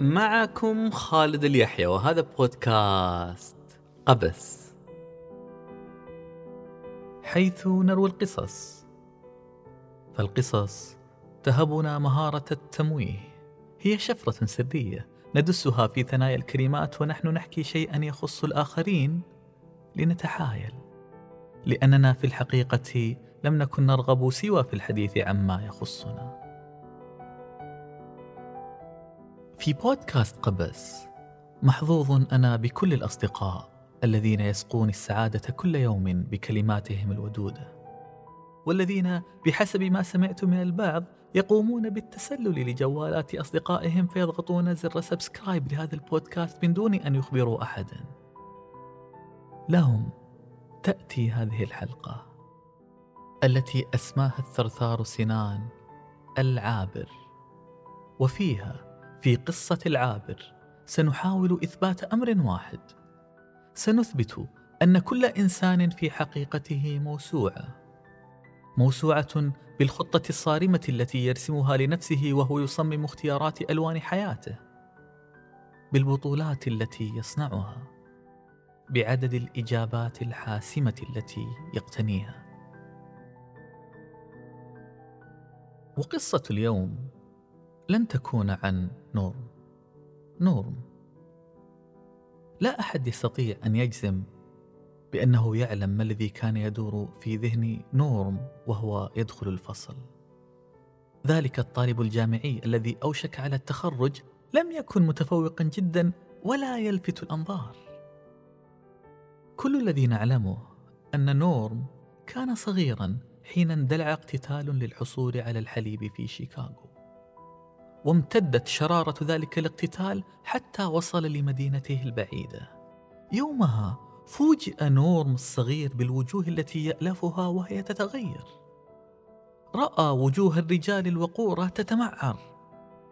معكم خالد اليحيى وهذا بودكاست قبس حيث نروي القصص. فالقصص تهبنا مهارة التمويه. هي شفرة سرية ندسها في ثنايا الكلمات ونحن نحكي شيئا يخص الآخرين لنتحايل. لأننا في الحقيقة لم نكن نرغب سوى في الحديث عما يخصنا. في بودكاست قبس محظوظ أنا بكل الأصدقاء الذين يسقون السعادة كل يوم بكلماتهم الودودة والذين بحسب ما سمعت من البعض يقومون بالتسلل لجوالات أصدقائهم فيضغطون زر سبسكرايب لهذا البودكاست من دون أن يخبروا أحدا. لهم تأتي هذه الحلقة التي أسماها الثرثار سنان العابر وفيها في قصة العابر سنحاول إثبات أمر واحد. سنثبت أن كل إنسان في حقيقته موسوعة. موسوعة بالخطة الصارمة التي يرسمها لنفسه وهو يصمم اختيارات ألوان حياته. بالبطولات التي يصنعها. بعدد الإجابات الحاسمة التي يقتنيها. وقصة اليوم لن تكون عن نورم. نورم. لا أحد يستطيع أن يجزم بأنه يعلم ما الذي كان يدور في ذهن نورم وهو يدخل الفصل. ذلك الطالب الجامعي الذي أوشك على التخرج لم يكن متفوقا جدا ولا يلفت الأنظار. كل الذي نعلمه أن نورم كان صغيرا حين اندلع اقتتال للحصول على الحليب في شيكاغو. وامتدت شرارة ذلك الاقتتال حتى وصل لمدينته البعيدة. يومها فوجئ نورم الصغير بالوجوه التي يألفها وهي تتغير. رأى وجوه الرجال الوقورة تتمعر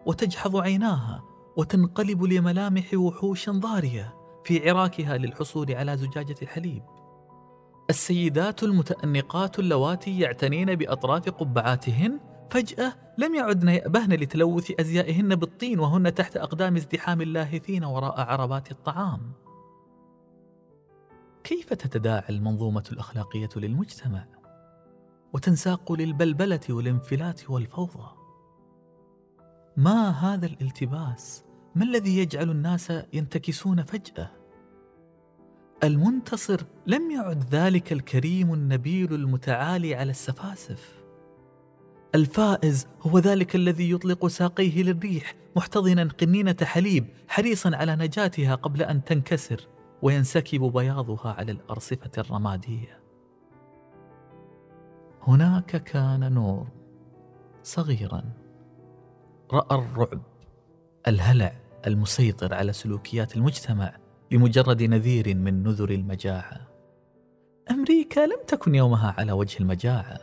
وتجحظ عيناها وتنقلب لملامح وحوش ضارية في عراكها للحصول على زجاجة الحليب. السيدات المتأنقات اللواتي يعتنين بأطراف قبعاتهن فجأة لم يعدن يأبهن لتلوث أزيائهن بالطين وهن تحت أقدام ازدحام اللاهثين وراء عربات الطعام. كيف تتداعى المنظومة الأخلاقية للمجتمع؟ وتنساق للبلبلة والانفلات والفوضى. ما هذا الالتباس؟ ما الذي يجعل الناس ينتكسون فجأة؟ المنتصر لم يعد ذلك الكريم النبيل المتعالي على السفاسف الفائز هو ذلك الذي يطلق ساقيه للريح محتضنا قنينة حليب حريصا على نجاتها قبل أن تنكسر وينسكب بياضها على الأرصفة الرمادية. هناك كان نور صغيرا رأى الرعب الهلع المسيطر على سلوكيات المجتمع لمجرد نذير من نذر المجاعة. أمريكا لم تكن يومها على وجه المجاعة.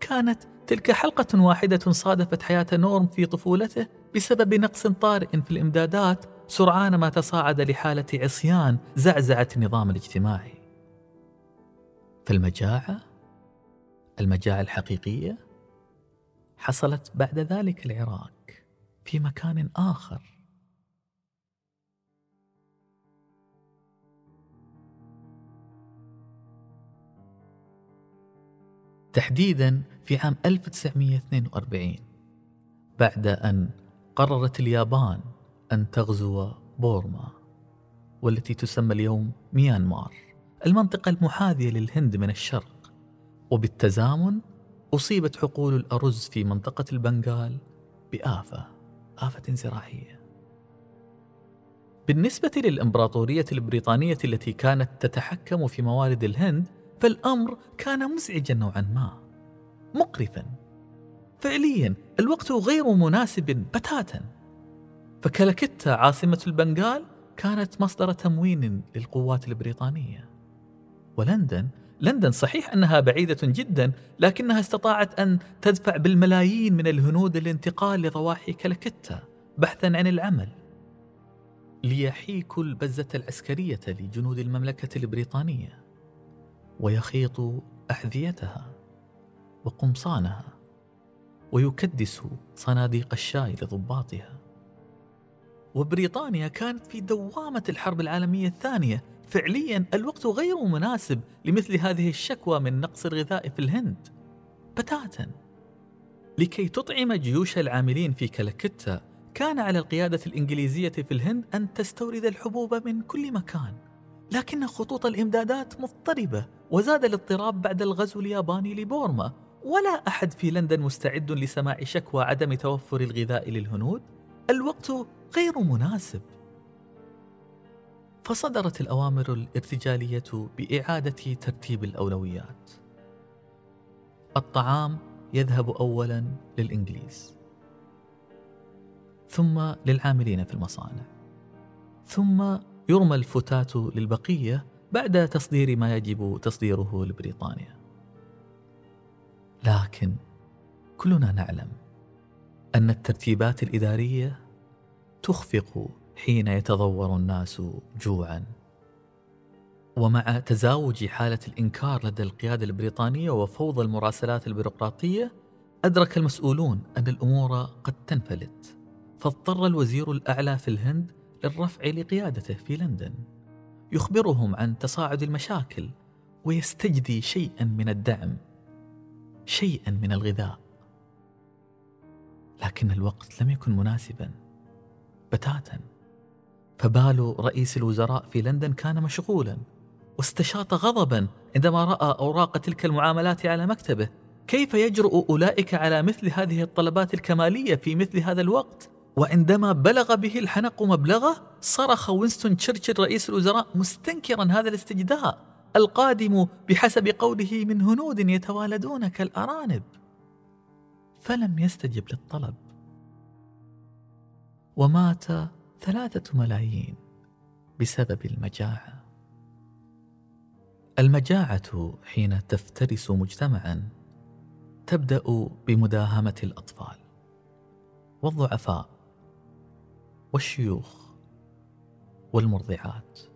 كانت تلك حلقة واحدة صادفت حياة نورم في طفولته بسبب نقص طارئ في الإمدادات سرعان ما تصاعد لحالة عصيان زعزعت النظام الاجتماعي. فالمجاعة؟ المجاعة الحقيقية؟ حصلت بعد ذلك العراق في مكان آخر. تحديدا في عام 1942 بعد أن قررت اليابان أن تغزو بورما والتي تسمى اليوم ميانمار. المنطقة المحاذية للهند من الشرق وبالتزامن أصيبت حقول الأرز في منطقة البنغال بآفة آفة زراعية. بالنسبة للإمبراطورية البريطانية التي كانت تتحكم في موارد الهند فالأمر كان مزعجا نوعا ما. مقرفا. فعليا الوقت غير مناسب بتاتا. فكالكتا عاصمة البنغال كانت مصدر تموين للقوات البريطانية. ولندن لندن صحيح أنها بعيدة جدا لكنها استطاعت أن تدفع بالملايين من الهنود للانتقال لضواحي كالكتا بحثا عن العمل. ليحيكوا البزة العسكرية لجنود المملكة البريطانية ويخيط أحذيتها. وقمصانها ويكدس صناديق الشاي لضباطها. وبريطانيا كانت في دوامة الحرب العالمية الثانية. فعليا الوقت غير مناسب لمثل هذه الشكوى من نقص الغذاء في الهند. بتاتا لكي تطعم جيوش العاملين في كلكتة كان على القيادة الإنجليزية في الهند أن تستورد الحبوب من كل مكان. لكن خطوط الإمدادات مضطربة وزاد الاضطراب بعد الغزو الياباني لبورما. ولا أحد في لندن مستعد لسماع شكوى عدم توفر الغذاء للهنود؟ الوقت غير مناسب. فصدرت الأوامر الارتجالية بإعادة ترتيب الأولويات. الطعام يذهب أولا للإنجليز ثم للعاملين في المصانع ثم يرمى الفتات للبقية بعد تصدير ما يجب تصديره لبريطانيا. لكن كلنا نعلم أن الترتيبات الإدارية تخفق حين يتضور الناس جوعا. ومع تزاوج حالة الإنكار لدى القيادة البريطانية وفوضى المراسلات البيروقراطية أدرك المسؤولون أن الأمور قد تنفلت فاضطر الوزير الأعلى في الهند للرفع لقيادته في لندن. يخبرهم عن تصاعد المشاكل ويستجدي شيئا من الدعم. شيئا من الغذاء. لكن الوقت لم يكن مناسبا. بتاتا. فبال رئيس الوزراء في لندن كان مشغولا. واستشاط غضبا عندما رأى أوراق تلك المعاملات على مكتبه. كيف يجرؤ أولئك على مثل هذه الطلبات الكمالية في مثل هذا الوقت؟ وعندما بلغ به الحنق مبلغه صرخ وينستون تشرشل رئيس الوزراء مستنكرا هذا الاستجداء. القادم بحسب قوله من هنود يتوالدون كالأرانب. فلم يستجب للطلب. ومات ثلاثة ملايين بسبب المجاعة. المجاعة حين تفترس مجتمعا تبدأ بمداهمة الأطفال والضعفاء والشيوخ والمرضعات.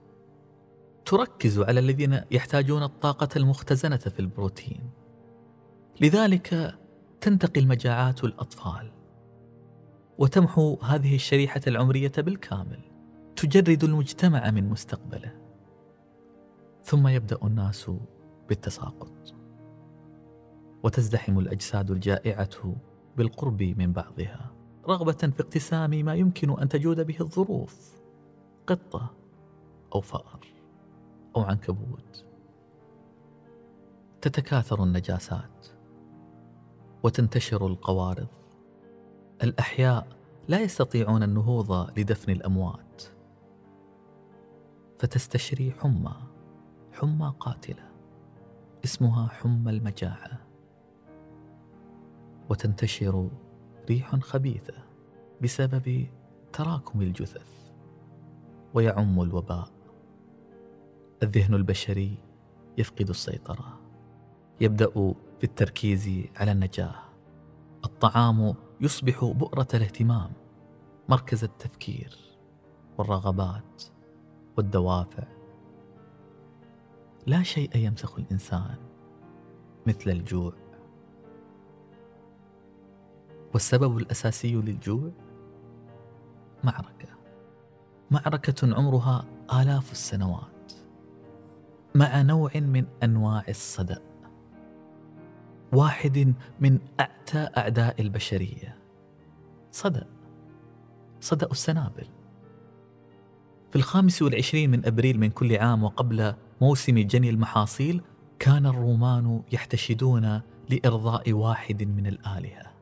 تركز على الذين يحتاجون الطاقة المختزنة في البروتين. لذلك تنتقي المجاعات الأطفال وتمحو هذه الشريحة العمرية بالكامل تجرد المجتمع من مستقبله. ثم يبدأ الناس بالتساقط وتزدحم الأجساد الجائعة بالقرب من بعضها رغبة في اقتسام ما يمكن أن تجود به الظروف قطة أو فأر. أو عنكبوت تتكاثر النجاسات وتنتشر القوارض. الأحياء لا يستطيعون النهوض لدفن الأموات. فتستشري حمى حمى قاتلة اسمها حمى المجاعة. وتنتشر ريح خبيثة بسبب تراكم الجثث ويعم الوباء. الذهن البشري يفقد السيطرة. يبدأ في التركيز على النجاة الطعام يصبح بؤرة الاهتمام مركز التفكير والرغبات والدوافع. لا شيء يمسخ الإنسان مثل الجوع. والسبب الأساسي للجوع؟ معركة. معركة عمرها آلاف السنوات. مع نوع من أنواع الصدأ. واحد من أعتى أعداء البشرية. صدأ. صدأ السنابل. في الخامس والعشرين من أبريل من كل عام وقبل موسم جني المحاصيل كان الرومان يحتشدون لإرضاء واحد من الآلهة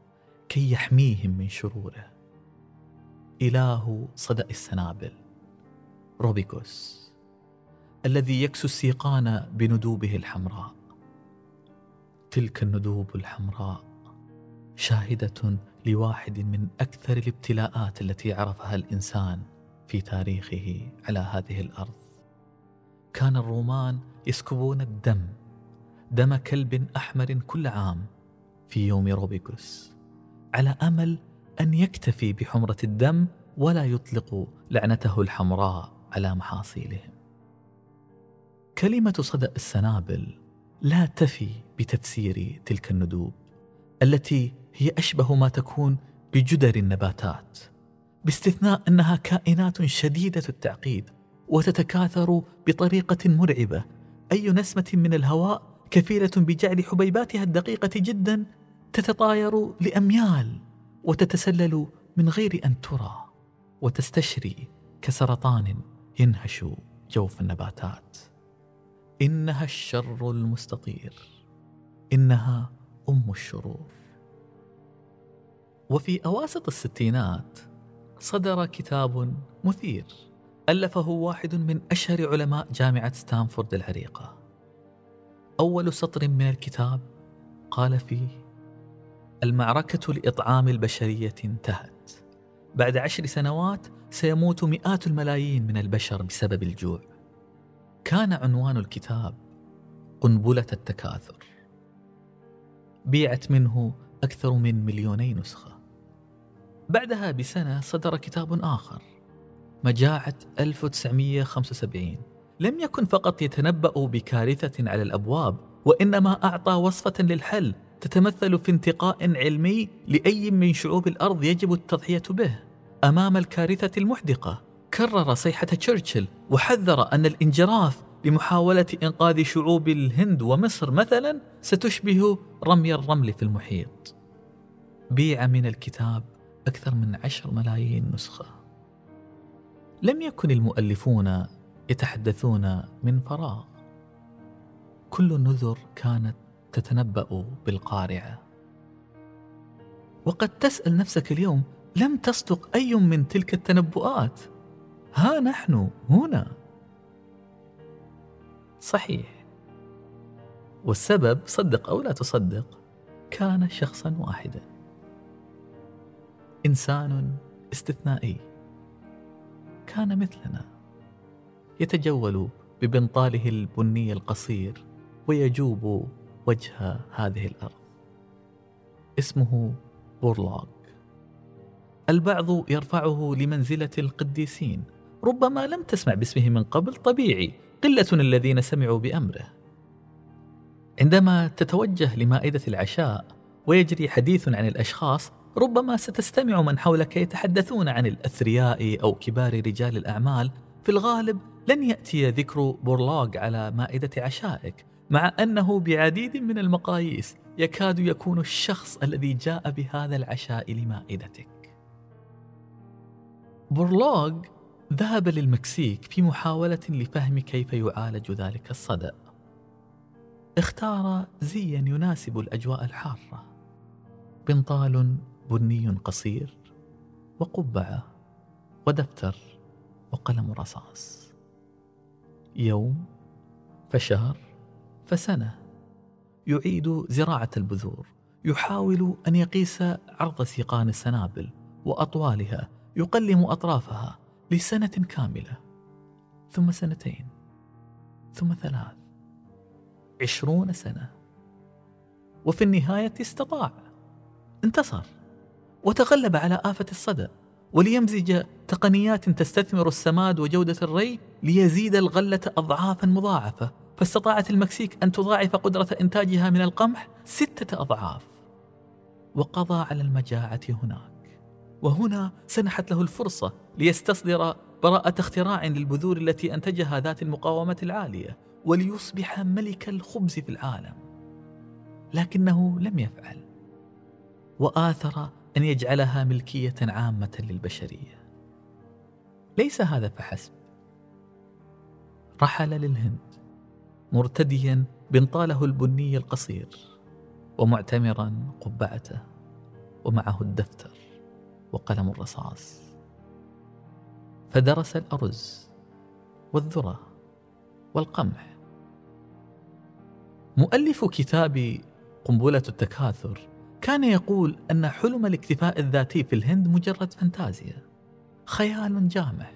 كي يحميهم من شروره. إله صدأ السنابل. روبيكوس. الذي يكسو السيقان بندوبه الحمراء. تلك الندوب الحمراء شاهدة لواحد من أكثر الابتلاءات التي عرفها الإنسان في تاريخه على هذه الأرض. كان الرومان يسكبون الدم دم كلب أحمر كل عام في يوم روبيكوس على أمل أن يكتفي بحمرة الدم ولا يطلق لعنته الحمراء على محاصيلهم. كلمة صدأ السنابل لا تفي بتفسير تلك الندوب التي هي أشبه ما تكون بجدر النباتات باستثناء أنها كائنات شديدة التعقيد وتتكاثر بطريقة مرعبة أي نسمة من الهواء كفيلة بجعل حبيباتها الدقيقة جدا تتطاير لأميال وتتسلل من غير أن ترى وتستشري كسرطان ينهش جوف النباتات. إنها الشر المستطير. إنها أم الشرور. وفي أواسط الستينات صدر كتاب مثير ألفه واحد من أشهر علماء جامعة ستانفورد العريقة. أول سطر من الكتاب قال فيه المعركة لإطعام البشرية انتهت. بعد عشر سنوات سيموت مئات الملايين من البشر بسبب الجوع. كان عنوان الكتاب قنبلة التكاثر. بيعت منه أكثر من مليوني نسخة. بعدها بسنة صدر كتاب آخر مجاعة 1975 لم يكن فقط يتنبأ بكارثة على الأبواب وإنما أعطى وصفة للحل تتمثل في انتقاء علمي لأي من شعوب الأرض يجب التضحية به أمام الكارثة المحدقة. كرر صيحة تشرشل وحذر أن الانجراف لمحاولة إنقاذ شعوب الهند ومصر مثلا ستشبه رمي الرمل في المحيط. بيع من الكتاب أكثر من عشر ملايين نسخة. لم يكن المؤلفون يتحدثون من فراغ. كل النذر كانت تتنبأ بالقارعة. وقد تسأل نفسك اليوم لم تصدق أي من تلك التنبؤات؟ ها نحن هنا. صحيح. والسبب صدق أو لا تصدق كان شخصا واحدا. إنسان استثنائي. كان مثلنا. يتجول ببنطاله البني القصير ويجوب وجه هذه الأرض. اسمه بورلاغ البعض يرفعه لمنزلة القديسين. ربما لم تسمع باسمه من قبل طبيعي قلة الذين سمعوا بأمره. عندما تتوجه لمائدة العشاء ويجري حديث عن الأشخاص ربما ستستمع من حولك يتحدثون عن الأثرياء أو كبار رجال الأعمال. في الغالب لن يأتي ذكر بورلاغ على مائدة عشائك مع أنه بعديد من المقاييس يكاد يكون الشخص الذي جاء بهذا العشاء لمائدتك. بورلاغ ذهب للمكسيك في محاولة لفهم كيف يعالج ذلك الصدأ. اختار زيا يناسب الأجواء الحارة. بنطال بني قصير وقبعة ودفتر وقلم رصاص. يوم فشهر فسنة. يعيد زراعة البذور. يحاول أن يقيس عرض سيقان السنابل وأطوالها. يقلم أطرافها. لسنة كاملة ثم سنتين ثم ثلاث عشرون سنة. وفي النهاية استطاع انتصر وتغلب على آفة الصدى وليمزج تقنيات تستثمر السماد وجودة الري ليزيد الغلة أضعافا مضاعفة. فاستطاعت المكسيك أن تضاعف قدرة إنتاجها من القمح ستة أضعاف. وقضى على المجاعة هناك. وهنا سنحت له الفرصة ليستصدر براءة اختراع للبذور التي أنتجها ذات المقاومة العالية وليصبح ملك الخبز في العالم. لكنه لم يفعل وآثر أن يجعلها ملكية عامة للبشرية. ليس هذا فحسب. رحل للهند مرتديا بنطاله البني القصير ومعتمرا قبعته ومعه الدفتر. وقلم الرصاص. فدرس الأرز والذرة والقمح. مؤلف كتاب قنبلة التكاثر كان يقول أن حلم الاكتفاء الذاتي في الهند مجرد فانتازيا خيال جامح.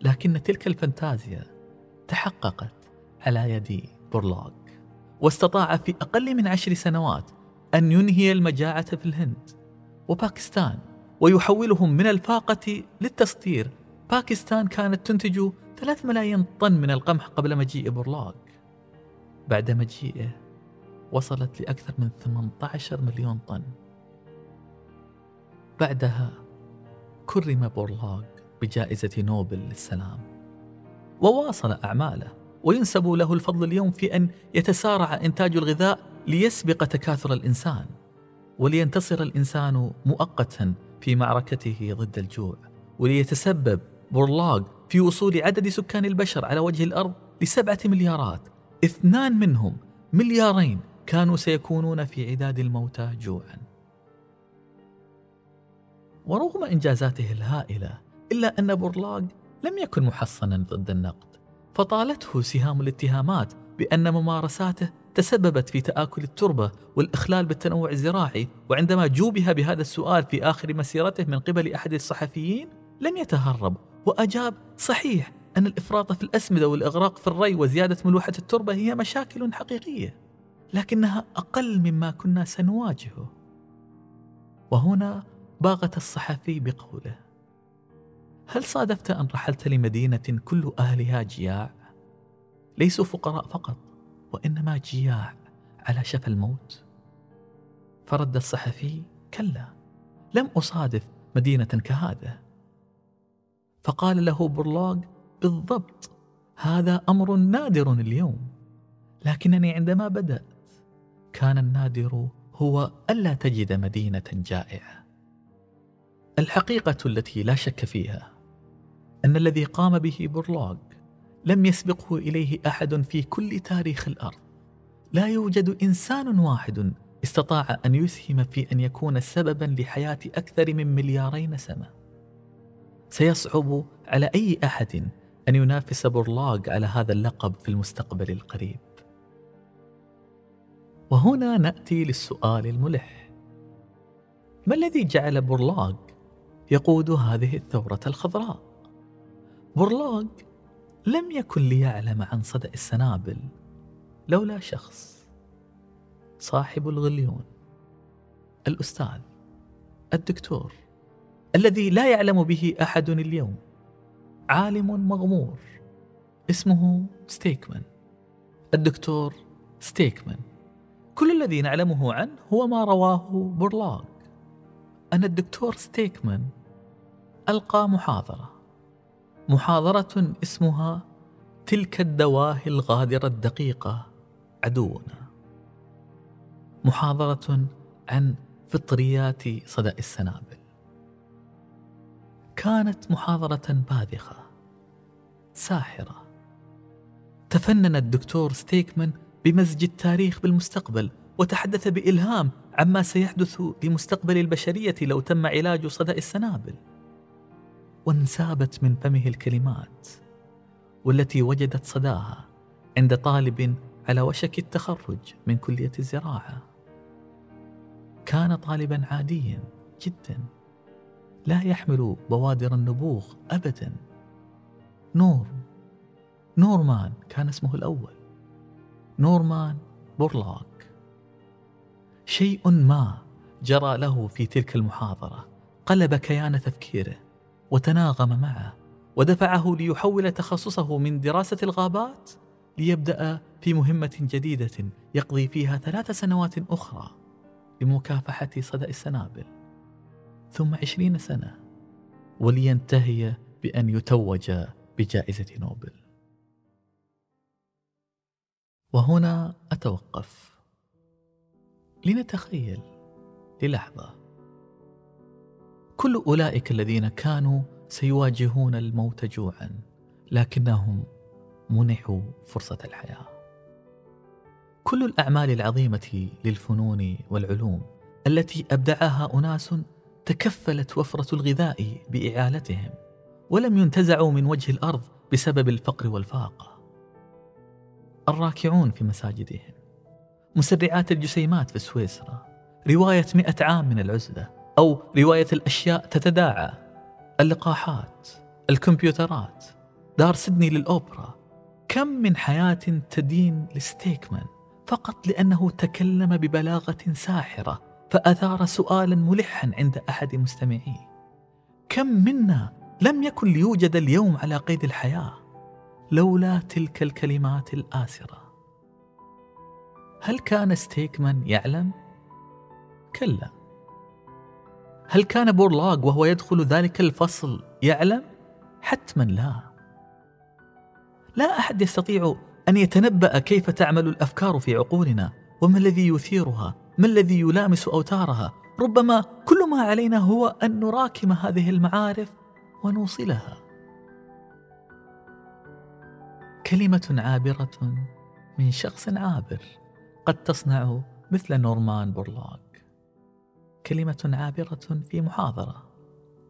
لكن تلك الفانتازيا تحققت على يد بورلاغ واستطاع في أقل من عشر سنوات أن ينهي المجاعة في الهند. وباكستان ويحولهم من الفاقة للتصدير باكستان كانت تنتج ثلاث ملايين طن من القمح قبل مجيء بورلاغ بعد مجيئه وصلت لأكثر من 18 مليون طن. بعدها كرم بورلاغ بجائزة نوبل للسلام. وواصل أعماله وينسب له الفضل اليوم في أن يتسارع إنتاج الغذاء ليسبق تكاثر الإنسان. ولينتصر الإنسان مؤقتا في معركته ضد الجوع وليتسبب بورلاغ في وصول عدد سكان البشر على وجه الأرض لسبعة مليارات. اثنان منهم مليارين كانوا سيكونون في عداد الموتى جوعا. ورغم إنجازاته الهائلة إلا أن بورلاغ لم يكن محصنا ضد النقد فطالته سهام الاتهامات بأن ممارساته تسببت في تآكل التربة والإخلال بالتنوع الزراعي وعندما جوبه بهذا السؤال في آخر مسيرته من قبل أحد الصحفيين لم يتهرب وأجاب صحيح أن الإفراط في الأسمدة والإغراق في الري وزيادة ملوحة التربة هي مشاكل حقيقية لكنها أقل مما كنا سنواجهه وهنا باغت الصحفي بقوله هل صادفت أن رحلت لمدينة كل أهلها جياع؟ ليسوا فقراء فقط وإنما جياع على شفا الموت. فرد الصحفي كلا لم أصادف مدينة كهذا. فقال له برلاغ بالضبط هذا أمر نادر اليوم لكنني عندما بدأت كان النادر هو ألا تجد مدينة جائعة. الحقيقة التي لا شك فيها أن الذي قام به برلاغ لم يسبقه إليه أحد في كل تاريخ الأرض. لا يوجد إنسان واحد استطاع أن يسهم في أن يكون سببا لحياة أكثر من ملياري نسمة سيصعب على أي أحد أن ينافس بورلاغ على هذا اللقب في المستقبل القريب. وهنا نأتي للسؤال الملح. ما الذي جعل بورلاغ يقود هذه الثورة الخضراء؟ بورلاغ لم يكن ليعلم عن صدأ السنابل لولا شخص صاحب الغليون الأستاذ الدكتور الذي لا يعلم به أحد اليوم عالم مغمور اسمه ستيكمان الدكتور ستيكمان. كل الذي نعلمه عنه هو ما رواه بورلاغ أن الدكتور ستيكمان ألقى محاضرة. محاضرة اسمها تلك الدواهي الغادرة الدقيقة عدونا. محاضرة عن فطريات صدأ السنابل. كانت محاضرة باذخة ساحرة. تفنن الدكتور ستيكمان بمزج التاريخ بالمستقبل وتحدث بإلهام عما سيحدث لمستقبل البشرية لو تم علاج صدأ السنابل. وانسابت من فمه الكلمات والتي وجدت صداها عند طالب على وشك التخرج من كلية الزراعة. كان طالبا عاديا جدا لا يحمل بوادر النبوغ أبدا. نور نورمان كان اسمه الأول. نورمان بورلاك. شيء ما جرى له في تلك المحاضرة قلب كيان تفكيره. وتناغم معه ودفعه ليحول تخصصه من دراسة الغابات ليبدأ في مهمة جديدة يقضي فيها ثلاث سنوات أخرى لمكافحة صدأ السنابل. ثم عشرين سنة ولينتهي بأن يتوج بجائزة نوبل. وهنا أتوقف. لنتخيل للحظة كل أولئك الذين كانوا سيواجهون الموت جوعا لكنهم منحوا فرصة الحياة. كل الأعمال العظيمة للفنون والعلوم التي أبدعها أناس تكفلت وفرة الغذاء بإعالتهم ولم ينتزعوا من وجه الأرض بسبب الفقر والفاقة. الراكعون في مساجدهم مسرعات الجسيمات في سويسرا رواية مئة عام من العزلة أو رواية الأشياء تتداعى. اللقاحات الكمبيوترات دار سيدني للأوبرا. كم من حياة تدين لستيكمان فقط لأنه تكلم ببلاغة ساحرة فأثار سؤالا ملحا عند أحد مستمعيه. كم منا لم يكن ليوجد اليوم على قيد الحياة لولا تلك الكلمات الآسرة. هل كان ستيكمان يعلم؟ كلا. هل كان بورلاغ وهو يدخل ذلك الفصل يعلم؟ حتما لا. لا أحد يستطيع أن يتنبأ كيف تعمل الأفكار في عقولنا وما الذي يثيرها ما الذي يلامس أوتارها ربما كل ما علينا هو أن نراكم هذه المعارف ونوصلها كلمة عابرة من شخص عابر قد تصنع مثل نورمان بورلاغ كلمة عابرة في محاضرة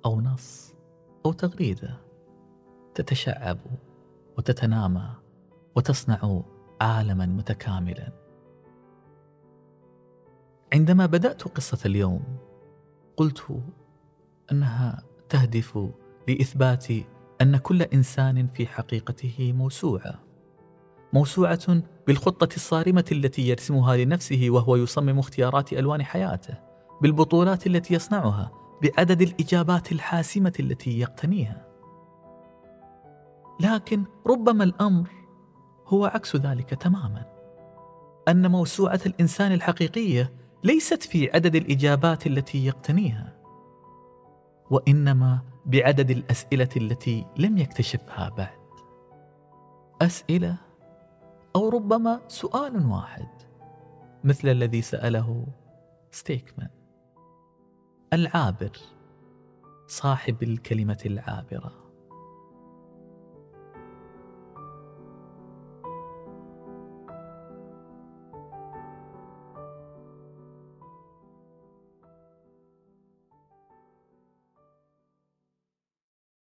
أو نص أو تغريدة. تتشعب وتتنامى وتصنع عالما متكاملا. عندما بدأت قصة اليوم قلت أنها تهدف لإثبات أن كل إنسان في حقيقته موسوعة موسوعة بالخطة الصارمة التي يرسمها لنفسه وهو يصمم اختيارات ألوان حياته. بالبطولات التي يصنعها بعدد الإجابات الحاسمة التي يقتنيها. لكن ربما الأمر هو عكس ذلك تماما. أن موسوعة الإنسان الحقيقية ليست في عدد الإجابات التي يقتنيها وإنما بعدد الأسئلة التي لم يكتشفها بعد. أسئلة أو ربما سؤال واحد مثل الذي سأله ستيكمان. العابر صاحب الكلمة العابرة.